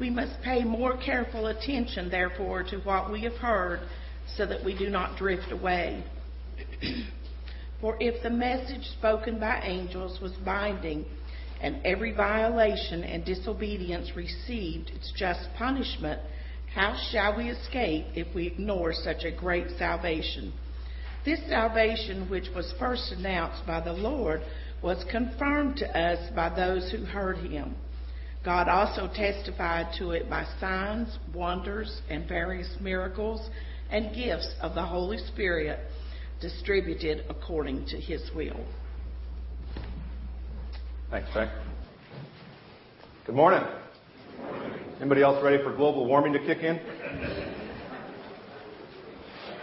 We must pay more careful attention, therefore, to what we have heard so that we do not drift away. For if the message spoken by angels was binding, and every violation and disobedience received its just punishment, how shall we escape if we ignore such a great salvation? This salvation, which was first announced by the Lord, was confirmed to us by those who heard him. God also testified to it by signs, wonders, and various miracles and gifts of the Holy Spirit distributed according to his will. Thanks, Frank. Good morning. Anybody else ready for global warming to kick in?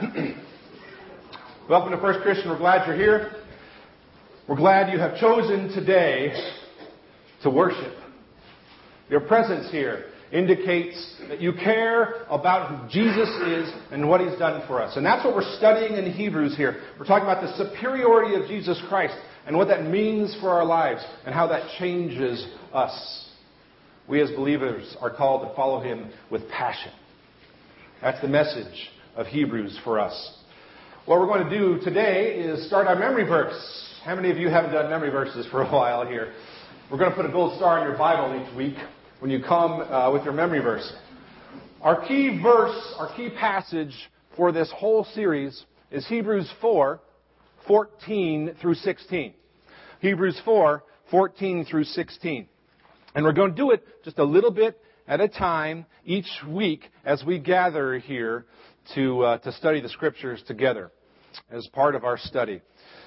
Welcome to First Christian. We're glad you're here. We're glad you have chosen today to worship. Your presence here indicates that you care about who Jesus is and what he's done for us. And that's what we're studying in Hebrews here. We're talking about the superiority of Jesus Christ and what that means for our lives and how that changes us. We as believers are called to follow him with passion. That's the message of Hebrews for us. What we're going to do today is start our memory verse. How many of you haven't done memory verses for a while here? We're going to put a gold star in your Bible each week when you come uh, with your memory verse. Our key verse, our key passage for this whole series is Hebrews 4, 14 through 16. Hebrews 4, 14 through 16. And we're going to do it just a little bit at a time each week as we gather here to, uh, to study the scriptures together as part of our study.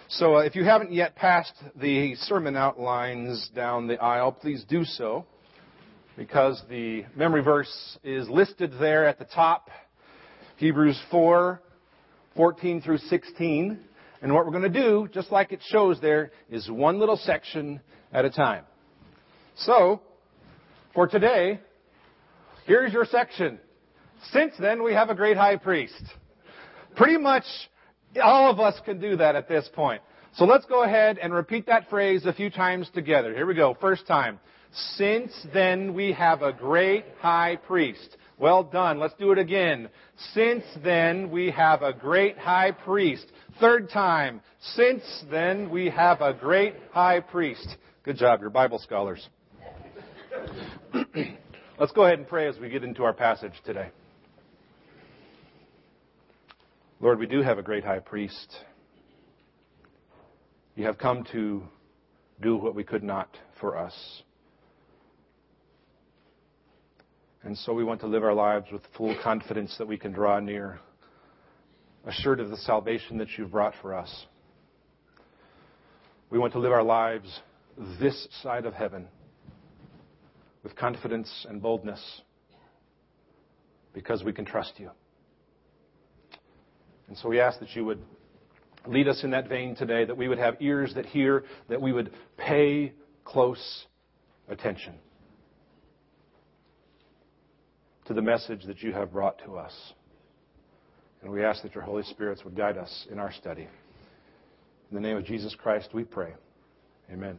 So uh, if you haven't yet passed the sermon outlines down the aisle, please do so because the memory verse is listed there at the top. Hebrews 4, 14 through 16. And what we're going to do, just like it shows there, is one little section at a time. So, for today, here's your section. Since then, we have a great high priest. Pretty much all of us can do that at this point. So let's go ahead and repeat that phrase a few times together. Here we go. First time. Since then we have a great high priest. Well done. Let's do it again. Since then we have a great high priest. Third time. Since then we have a great high priest. Good job, you're Bible scholars. Let's go ahead and pray as we get into our passage today. Lord, we do have a great high priest. You have come to do what we could not for us. And so we want to live our lives with full confidence that we can draw near, assured of the salvation that you've brought for us. We want to live our lives this side of heaven with confidence and boldness because we can trust you. And so we ask that you would lead us in that vein today, that we would have ears that hear, that we would pay close attention to the message that you have brought to us. And we ask that your Holy Spirits would guide us in our study. In the name of Jesus Christ, we pray. Amen.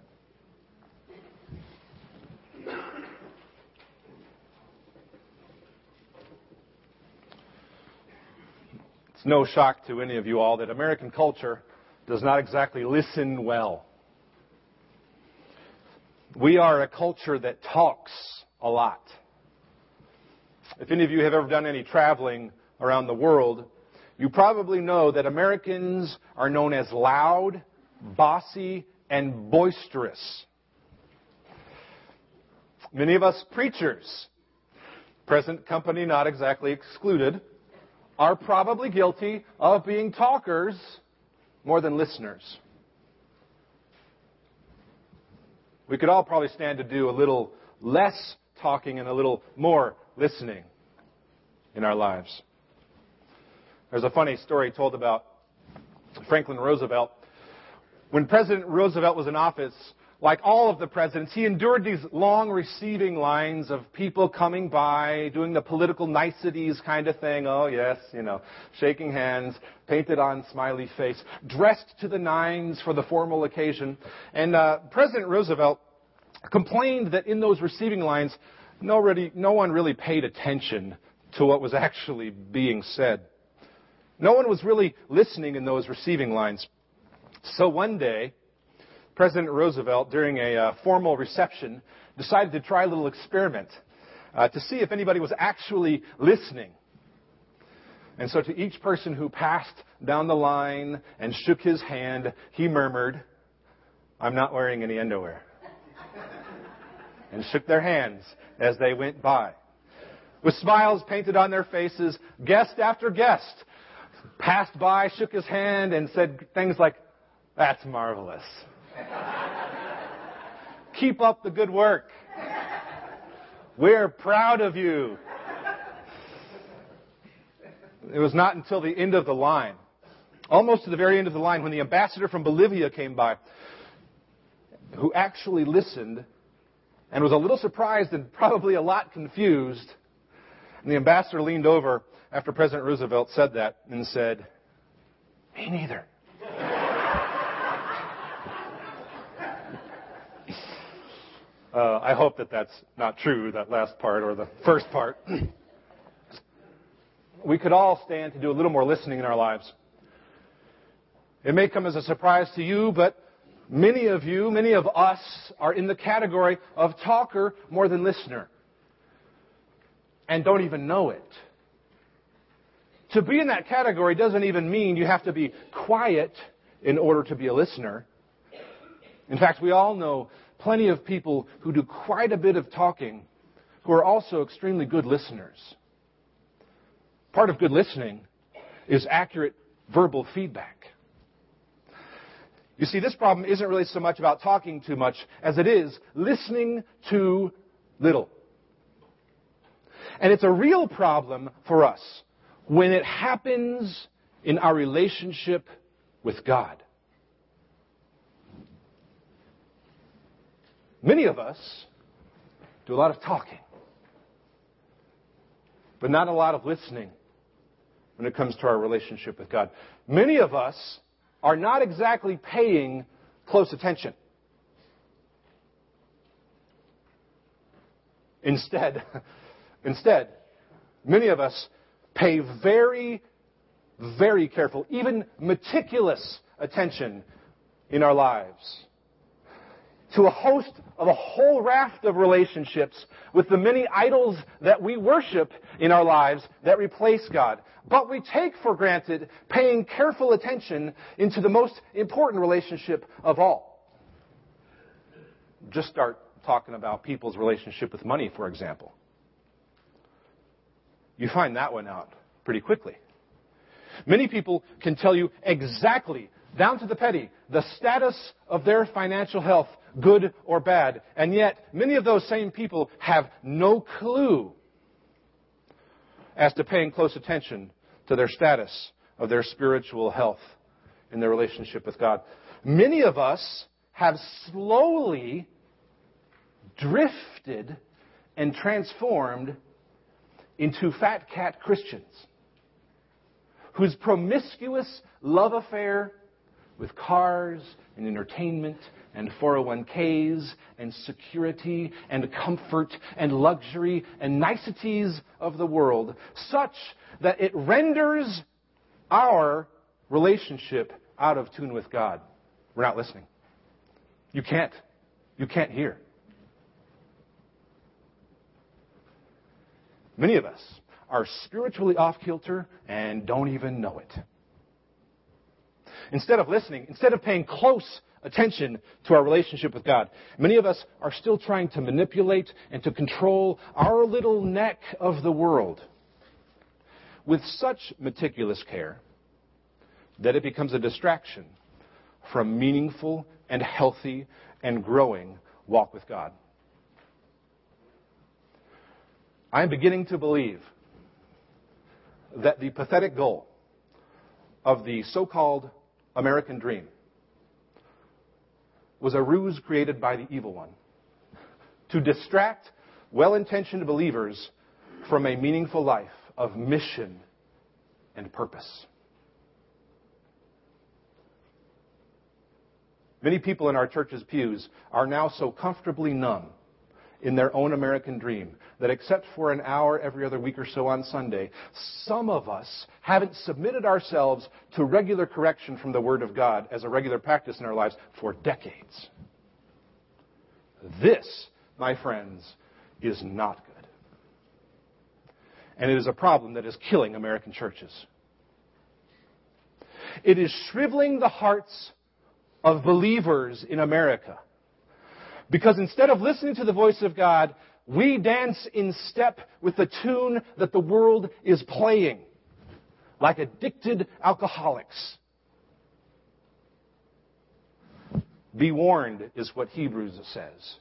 It's no shock to any of you all that American culture does not exactly listen well. We are a culture that talks a lot. If any of you have ever done any traveling around the world, you probably know that Americans are known as loud, bossy, and boisterous. Many of us preachers, present company not exactly excluded, are probably guilty of being talkers more than listeners. We could all probably stand to do a little less talking and a little more listening in our lives. There's a funny story told about Franklin Roosevelt. When President Roosevelt was in office, like all of the presidents, he endured these long receiving lines of people coming by, doing the political niceties kind of thing. Oh, yes, you know, shaking hands, painted on smiley face, dressed to the nines for the formal occasion. And uh, President Roosevelt complained that in those receiving lines, no, really, no one really paid attention to what was actually being said. No one was really listening in those receiving lines. So one day, President Roosevelt, during a uh, formal reception, decided to try a little experiment uh, to see if anybody was actually listening. And so, to each person who passed down the line and shook his hand, he murmured, I'm not wearing any underwear. and shook their hands as they went by. With smiles painted on their faces, guest after guest passed by, shook his hand, and said things like, That's marvelous. Keep up the good work. We're proud of you. It was not until the end of the line, almost to the very end of the line, when the ambassador from Bolivia came by, who actually listened and was a little surprised and probably a lot confused. And the ambassador leaned over after President Roosevelt said that and said, Me neither. Uh, I hope that that's not true, that last part or the first part. we could all stand to do a little more listening in our lives. It may come as a surprise to you, but many of you, many of us, are in the category of talker more than listener. And don't even know it. To be in that category doesn't even mean you have to be quiet in order to be a listener. In fact, we all know plenty of people who do quite a bit of talking who are also extremely good listeners. Part of good listening is accurate verbal feedback. You see, this problem isn't really so much about talking too much as it is listening too little. And it's a real problem for us when it happens in our relationship with God. Many of us do a lot of talking, but not a lot of listening when it comes to our relationship with God. Many of us are not exactly paying close attention. Instead, instead, many of us pay very, very careful, even meticulous attention in our lives to a host of a whole raft of relationships with the many idols that we worship in our lives that replace God. But we take for granted paying careful attention into the most important relationship of all. Just start talking about people's relationship with money, for example. You find that one out pretty quickly. Many people can tell you exactly, down to the petty, the status of their financial health good or bad. And yet, many of those same people have no clue as to paying close attention to their status of their spiritual health in their relationship with God. Many of us have slowly drifted and transformed into fat cat Christians whose promiscuous love affair with cars and entertainment and 401ks and security and comfort and luxury and niceties of the world, such that it renders our relationship out of tune with God. We're not listening. You can't. You can't hear. Many of us are spiritually off kilter and don't even know it. Instead of listening, instead of paying close attention to our relationship with God, many of us are still trying to manipulate and to control our little neck of the world with such meticulous care that it becomes a distraction from meaningful and healthy and growing walk with God. I am beginning to believe that the pathetic goal of the so called American dream was a ruse created by the evil one to distract well intentioned believers from a meaningful life of mission and purpose. Many people in our church's pews are now so comfortably numb in their own American dream. That except for an hour every other week or so on Sunday, some of us haven't submitted ourselves to regular correction from the Word of God as a regular practice in our lives for decades. This, my friends, is not good. And it is a problem that is killing American churches. It is shriveling the hearts of believers in America. Because instead of listening to the voice of God, we dance in step with the tune that the world is playing, like addicted alcoholics. Be warned, is what Hebrews says.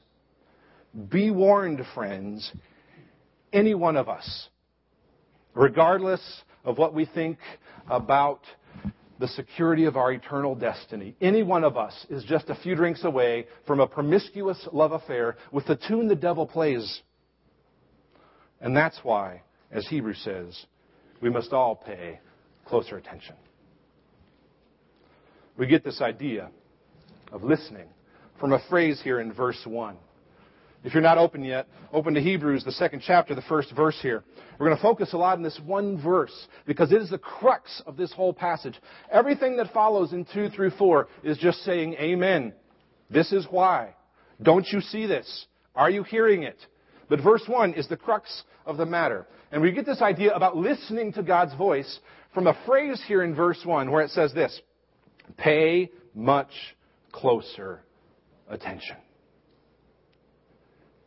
Be warned, friends, any one of us, regardless of what we think about the security of our eternal destiny. Any one of us is just a few drinks away from a promiscuous love affair with the tune the devil plays. And that's why, as Hebrews says, we must all pay closer attention. We get this idea of listening from a phrase here in verse 1. If you're not open yet, open to Hebrews, the second chapter, the first verse here. We're going to focus a lot on this one verse because it is the crux of this whole passage. Everything that follows in 2 through 4 is just saying, Amen. This is why. Don't you see this? Are you hearing it? But verse 1 is the crux of the matter. And we get this idea about listening to God's voice from a phrase here in verse 1 where it says this Pay much closer attention.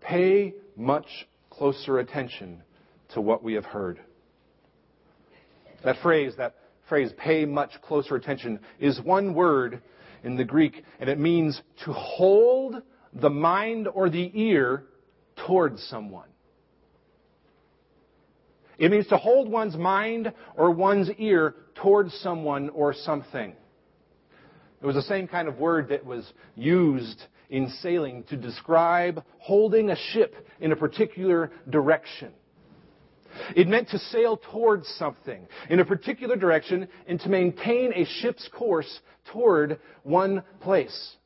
Pay much closer attention to what we have heard. That phrase, that phrase, pay much closer attention, is one word in the Greek, and it means to hold the mind or the ear towards someone. It means to hold one's mind or one's ear towards someone or something. It was the same kind of word that was used in sailing to describe holding a ship in a particular direction. It meant to sail towards something in a particular direction and to maintain a ship's course toward one place.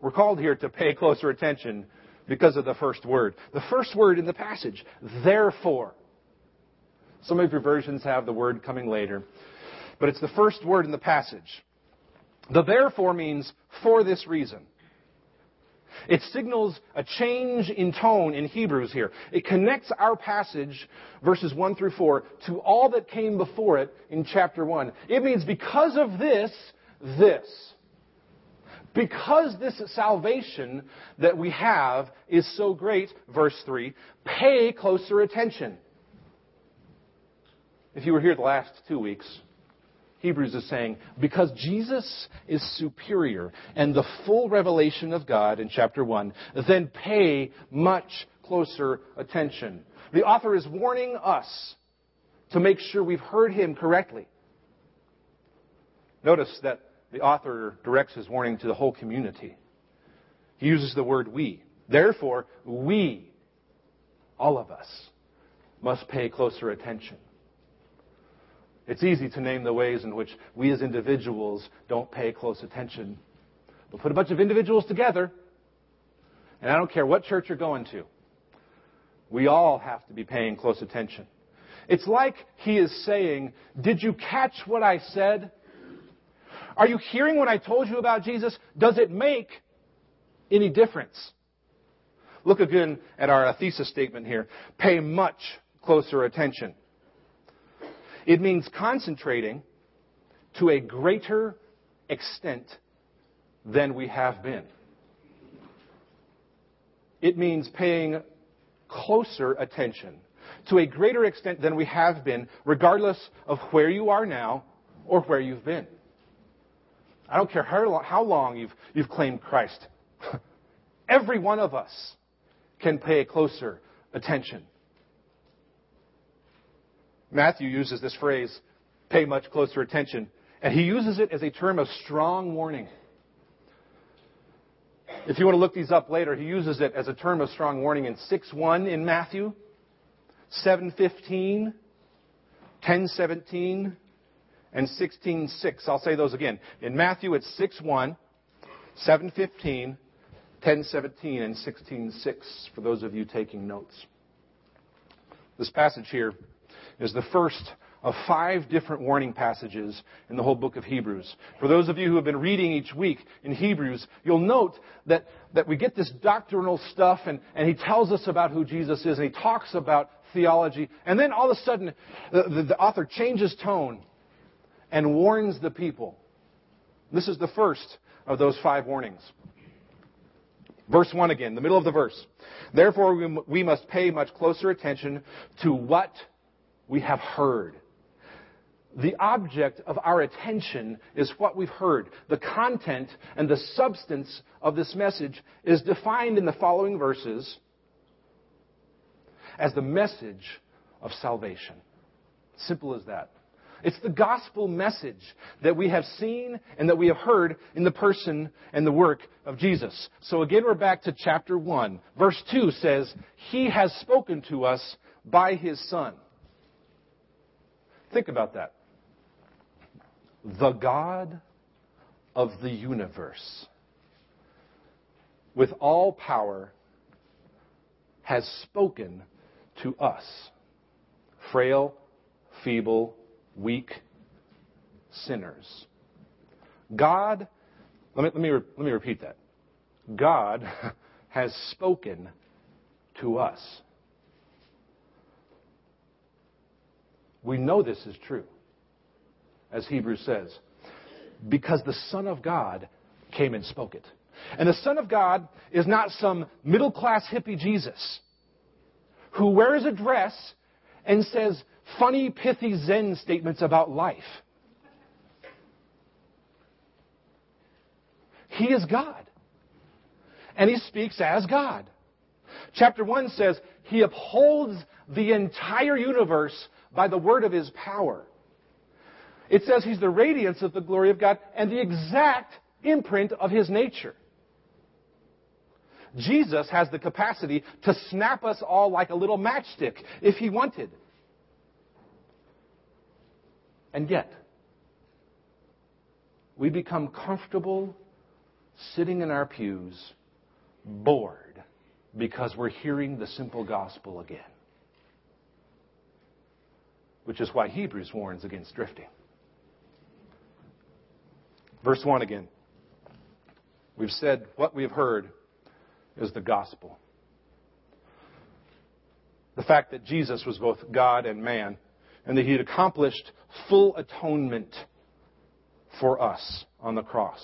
We're called here to pay closer attention because of the first word. The first word in the passage, therefore. Some of your versions have the word coming later, but it's the first word in the passage. The therefore means for this reason. It signals a change in tone in Hebrews here. It connects our passage, verses 1 through 4, to all that came before it in chapter 1. It means because of this, this. Because this salvation that we have is so great, verse 3, pay closer attention. If you were here the last two weeks, Hebrews is saying, because Jesus is superior and the full revelation of God in chapter 1, then pay much closer attention. The author is warning us to make sure we've heard him correctly. Notice that the author directs his warning to the whole community. He uses the word we. Therefore, we, all of us, must pay closer attention. It's easy to name the ways in which we as individuals don't pay close attention. But put a bunch of individuals together, and I don't care what church you're going to, we all have to be paying close attention. It's like he is saying, Did you catch what I said? Are you hearing what I told you about Jesus? Does it make any difference? Look again at our thesis statement here. Pay much closer attention. It means concentrating to a greater extent than we have been. It means paying closer attention to a greater extent than we have been, regardless of where you are now or where you've been. I don't care how long you've, you've claimed Christ. Every one of us can pay closer attention. Matthew uses this phrase, pay much closer attention, and he uses it as a term of strong warning. If you want to look these up later, he uses it as a term of strong warning in 6.1 in Matthew, 7.15, 10.17, and 16.6. I'll say those again. In Matthew, it's 6.1, 7.15, 10:17 and 16:6 for those of you taking notes. This passage here is the first of five different warning passages in the whole book of Hebrews. For those of you who have been reading each week in Hebrews, you'll note that, that we get this doctrinal stuff and, and he tells us about who Jesus is and he talks about theology. And then all of a sudden, the, the, the author changes tone and warns the people. This is the first of those five warnings. Verse 1 again, the middle of the verse. Therefore, we must pay much closer attention to what we have heard. The object of our attention is what we've heard. The content and the substance of this message is defined in the following verses as the message of salvation. Simple as that. It's the gospel message that we have seen and that we have heard in the person and the work of Jesus. So again, we're back to chapter 1. Verse 2 says, He has spoken to us by His Son. Think about that. The God of the universe, with all power, has spoken to us, frail, feeble, weak sinners. God, let me, let me, let me repeat that. God has spoken to us. We know this is true, as Hebrews says, because the Son of God came and spoke it. And the Son of God is not some middle class hippie Jesus who wears a dress and says, funny, pithy Zen statements about life. He is God. And he speaks as God. Chapter 1 says, He upholds the entire universe by the word of His power. It says He's the radiance of the glory of God and the exact imprint of His nature. Jesus has the capacity to snap us all like a little matchstick if He wanted. And yet, we become comfortable sitting in our pews, bored, because we're hearing the simple gospel again. Which is why Hebrews warns against drifting. Verse 1 again. We've said what we've heard is the gospel. The fact that Jesus was both God and man and that he had accomplished full atonement for us on the cross.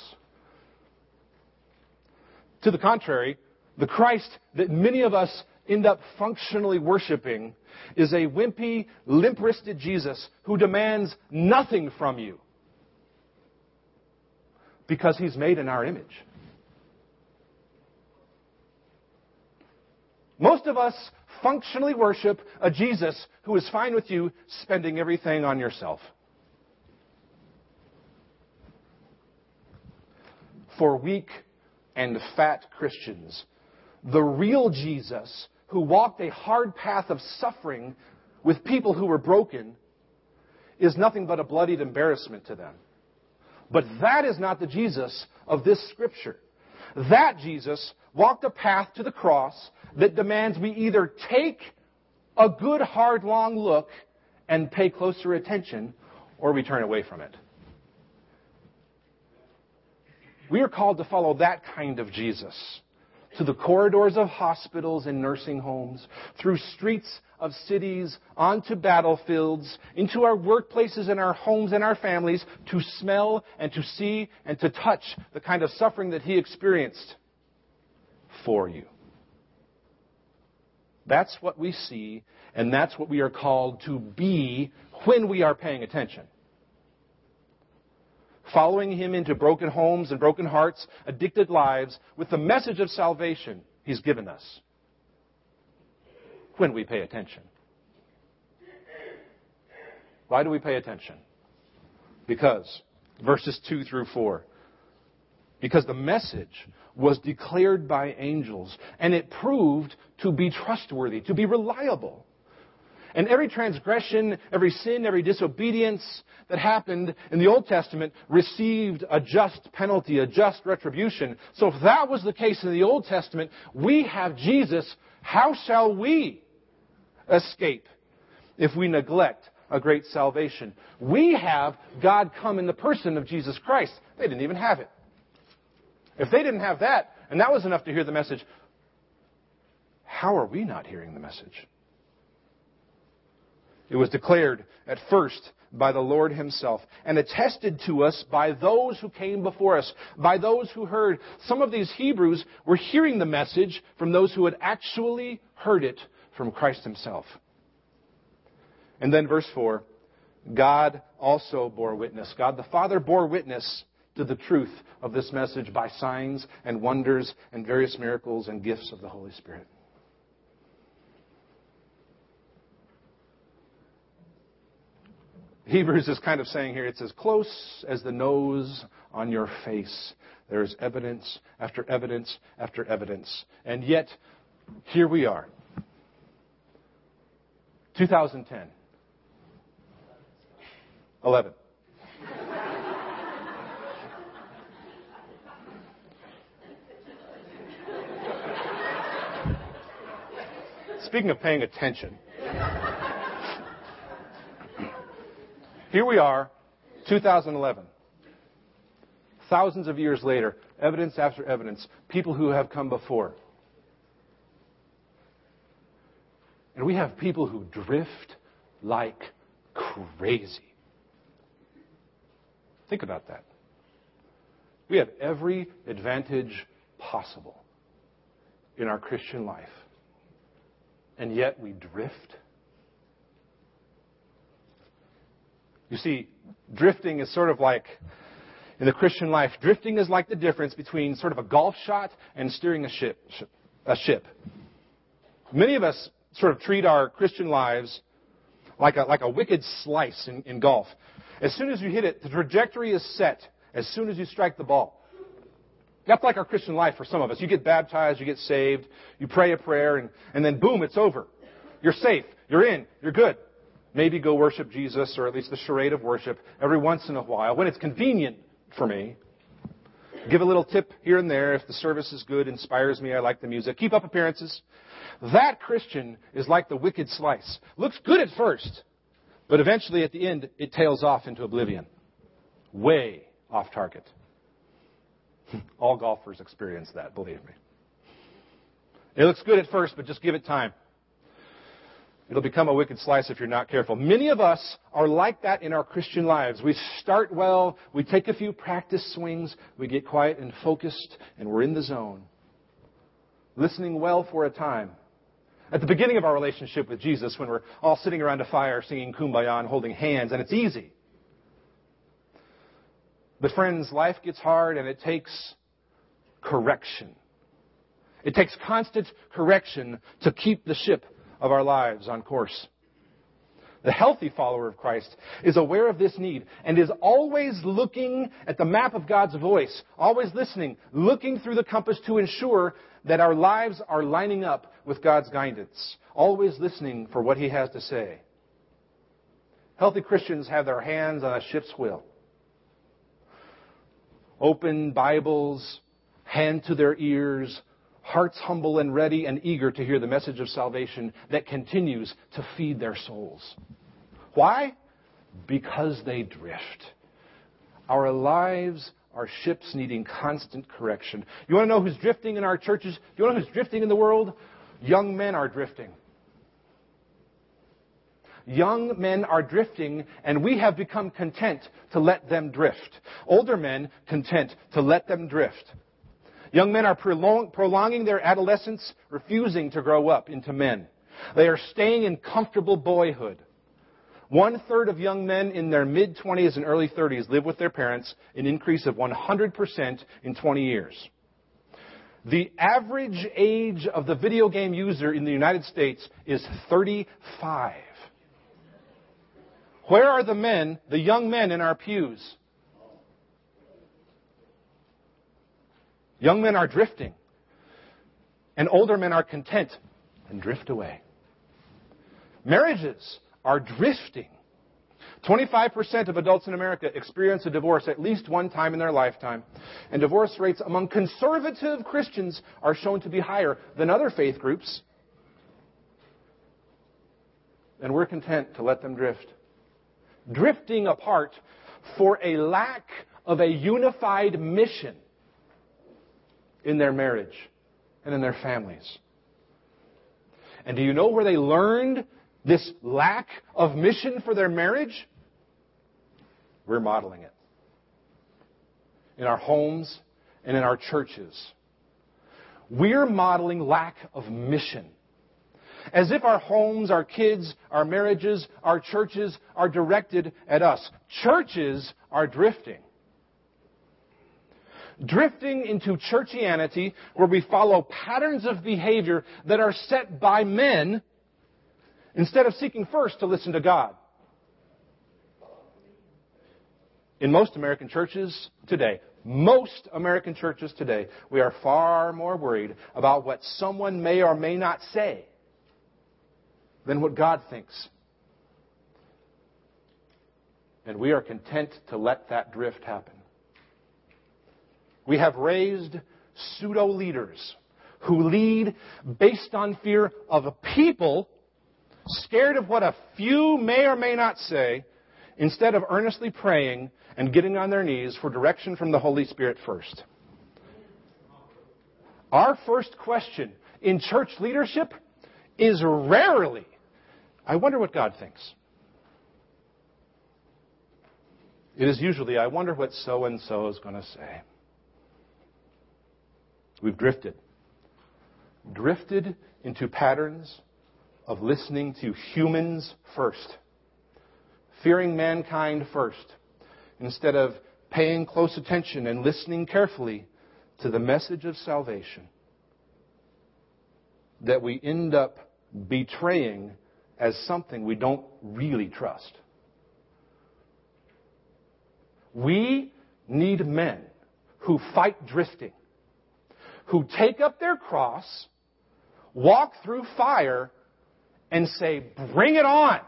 To the contrary, the Christ that many of us end up functionally worshiping is a wimpy, limp wristed Jesus who demands nothing from you because he's made in our image. Most of us functionally worship a Jesus who is fine with you spending everything on yourself. For weak and fat Christians, the real Jesus who walked a hard path of suffering with people who were broken is nothing but a bloodied embarrassment to them. But that is not the Jesus of this scripture. That Jesus walked a path to the cross that demands we either take a good, hard, long look and pay closer attention, or we turn away from it. We are called to follow that kind of Jesus to the corridors of hospitals and nursing homes, through streets of cities, onto battlefields, into our workplaces and our homes and our families to smell and to see and to touch the kind of suffering that he experienced for you. That's what we see, and that's what we are called to be when we are paying attention. Following him into broken homes and broken hearts, addicted lives, with the message of salvation he's given us. When we pay attention. Why do we pay attention? Because, verses 2 through 4, because the message was declared by angels, and it proved to be trustworthy, to be reliable. And every transgression, every sin, every disobedience that happened in the Old Testament received a just penalty, a just retribution. So if that was the case in the Old Testament, we have Jesus. How shall we escape if we neglect a great salvation? We have God come in the person of Jesus Christ. They didn't even have it. If they didn't have that, and that was enough to hear the message, how are we not hearing the message? It was declared at first by the Lord Himself and attested to us by those who came before us, by those who heard. Some of these Hebrews were hearing the message from those who had actually heard it from Christ Himself. And then verse 4 God also bore witness. God the Father bore witness to the truth of this message by signs and wonders and various miracles and gifts of the Holy Spirit. Hebrews is kind of saying here, it's as close as the nose on your face. There's evidence after evidence after evidence. And yet, here we are. 2010. 11. Speaking of paying attention. Here we are, 2011. Thousands of years later, evidence after evidence, people who have come before. And we have people who drift like crazy. Think about that. We have every advantage possible in our Christian life. And yet we drift You see, drifting is sort of like, in the Christian life, drifting is like the difference between sort of a golf shot and steering a ship. A ship. Many of us sort of treat our Christian lives like a, like a wicked slice in, in golf. As soon as you hit it, the trajectory is set as soon as you strike the ball. That's like our Christian life for some of us. You get baptized, you get saved, you pray a prayer, and, and then boom, it's over. You're safe. You're in. You're good maybe go worship Jesus, or at least the charade of worship, every once in a while, when it's convenient for me. Give a little tip here and there if the service is good, inspires me, I like the music. Keep up appearances. That Christian is like the wicked slice. Looks good at first, but eventually at the end it tails off into oblivion. Way off target. All golfers experience that, believe me. It looks good at first, but just give it time. It'll become a wicked slice if you're not careful. Many of us are like that in our Christian lives. We start well, we take a few practice swings, we get quiet and focused, and we're in the zone. Listening well for a time. At the beginning of our relationship with Jesus, when we're all sitting around a fire singing kumbaya and holding hands, and it's easy. But friends, life gets hard and it takes correction. It takes constant correction to keep the ship of our lives on course. The healthy follower of Christ is aware of this need and is always looking at the map of God's voice, always listening, looking through the compass to ensure that our lives are lining up with God's guidance, always listening for what He has to say. Healthy Christians have their hands on a ship's wheel. Open Bibles, hand to their ears, hearts humble and ready and eager to hear the message of salvation that continues to feed their souls. Why? Because they drift. Our lives are ships needing constant correction. You want to know who's drifting in our churches? You want to know who's drifting in the world? Young men are drifting. Young men are drifting, and we have become content to let them drift. Older men content to let them drift. Young men are prolong, prolonging their adolescence, refusing to grow up into men. They are staying in comfortable boyhood. One third of young men in their mid 20s and early 30s live with their parents, an increase of 100% in 20 years. The average age of the video game user in the United States is 35. Where are the men, the young men in our pews? Young men are drifting, and older men are content and drift away. Marriages are drifting. 25% of adults in America experience a divorce at least one time in their lifetime. And divorce rates among conservative Christians are shown to be higher than other faith groups. And we're content to let them drift. Drifting apart for a lack of a unified mission in their marriage and in their families. And do you know where they learned this lack of mission for their marriage? We're modeling it. In our homes and in our churches. We're modeling lack of mission. As if our homes, our kids, our marriages, our churches are directed at us. Churches are drifting. Drifting into churchianity where we follow patterns of behavior that are set by men instead of seeking first to listen to God. In most American churches today, most American churches today, we are far more worried about what someone may or may not say than what God thinks. And we are content to let that drift happen. We have raised pseudo leaders who lead based on fear of a people scared of what a few may or may not say, instead of earnestly praying and getting on their knees for direction from the Holy Spirit first. Our first question in church leadership is rarely, I wonder what God thinks. It is usually, I wonder what so and so is going to say. We've drifted. Drifted into patterns of listening to humans first, fearing mankind first, instead of paying close attention and listening carefully to the message of salvation that we end up betraying as something we don't really trust. We need men who fight drifting, who take up their cross, walk through fire, and say, Bring it on!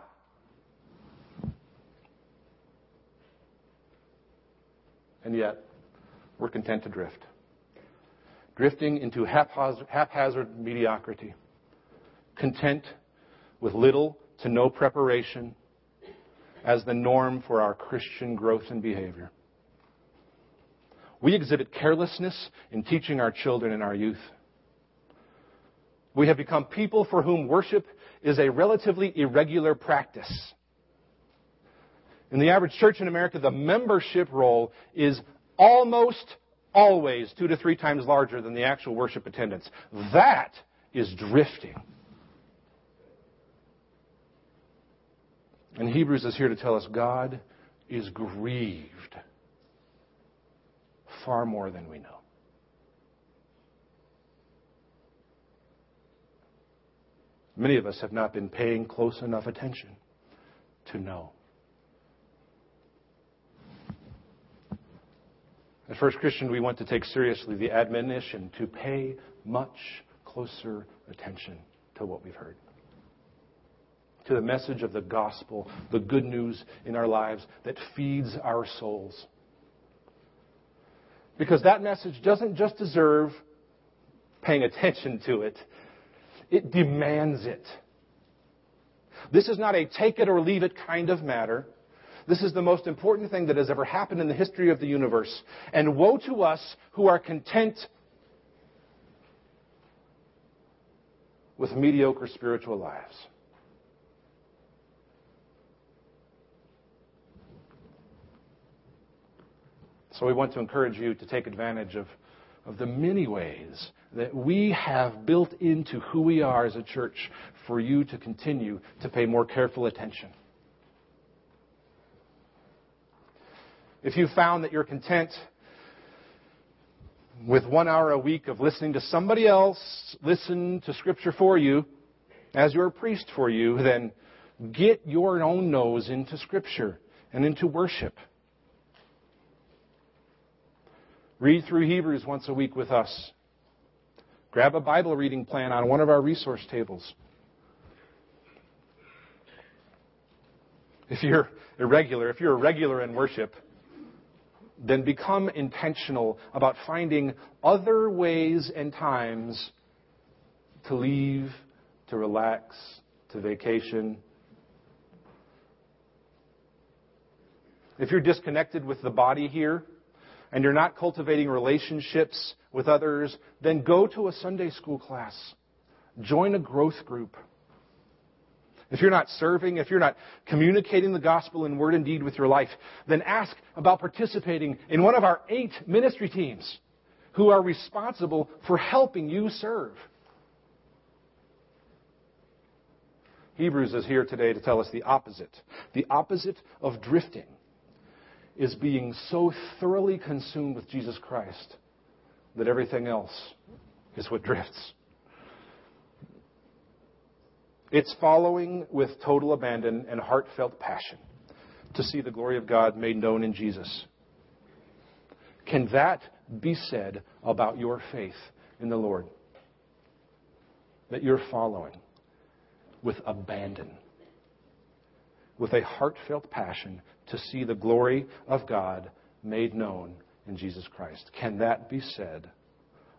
And yet, we're content to drift. Drifting into haphazard, haphazard mediocrity. Content with little to no preparation as the norm for our Christian growth and behavior. We exhibit carelessness in teaching our children and our youth. We have become people for whom worship is a relatively irregular practice. In the average church in America, the membership roll is almost always two to three times larger than the actual worship attendance. That is drifting. And Hebrews is here to tell us God is grieved far more than we know. Many of us have not been paying close enough attention to know. At First Christian, we want to take seriously the admonition to pay much closer attention to what we've heard. To the message of the gospel, the good news in our lives that feeds our souls. Because that message doesn't just deserve paying attention to it, it demands it. This is not a take it or leave it kind of matter. This is the most important thing that has ever happened in the history of the universe. And woe to us who are content with mediocre spiritual lives. So we want to encourage you to take advantage of, of the many ways that we have built into who we are as a church for you to continue to pay more careful attention. If you found that you're content with one hour a week of listening to somebody else listen to Scripture for you as your priest for you, then get your own nose into Scripture and into worship. Read through Hebrews once a week with us. Grab a Bible reading plan on one of our resource tables. If you're irregular, if you're irregular in worship, then become intentional about finding other ways and times to leave, to relax, to vacation. If you're disconnected with the body here and you're not cultivating relationships with others, then go to a Sunday school class. Join a growth group. If you're not serving, if you're not communicating the gospel in word and deed with your life, then ask about participating in one of our eight ministry teams who are responsible for helping you serve. Hebrews is here today to tell us the opposite. The opposite of drifting is being so thoroughly consumed with Jesus Christ that everything else is what drifts. It's following with total abandon and heartfelt passion to see the glory of God made known in Jesus. Can that be said about your faith in the Lord? That you're following with abandon, with a heartfelt passion to see the glory of God made known in Jesus Christ. Can that be said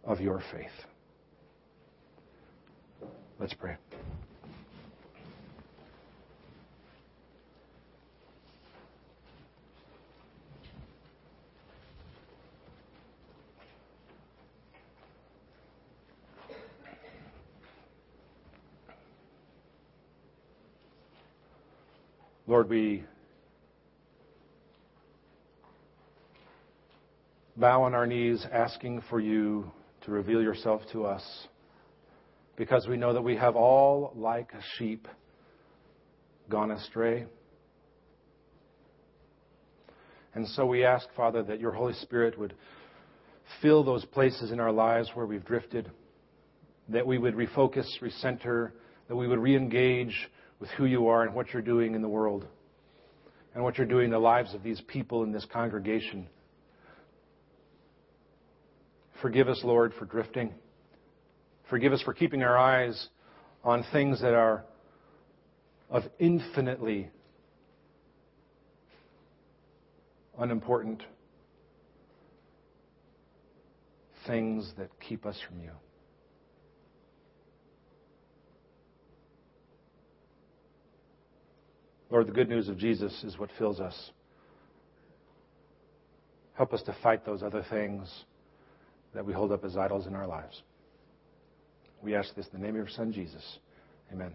of your faith? Let's pray. Lord, we bow on our knees asking for you to reveal yourself to us because we know that we have all, like sheep, gone astray. And so we ask, Father, that your Holy Spirit would fill those places in our lives where we've drifted, that we would refocus, recenter, that we would reengage with who you are and what you're doing in the world and what you're doing in the lives of these people in this congregation. Forgive us, Lord, for drifting. Forgive us for keeping our eyes on things that are of infinitely unimportant things that keep us from you. Lord, the good news of Jesus is what fills us. Help us to fight those other things that we hold up as idols in our lives. We ask this in the name of your Son, Jesus. Amen.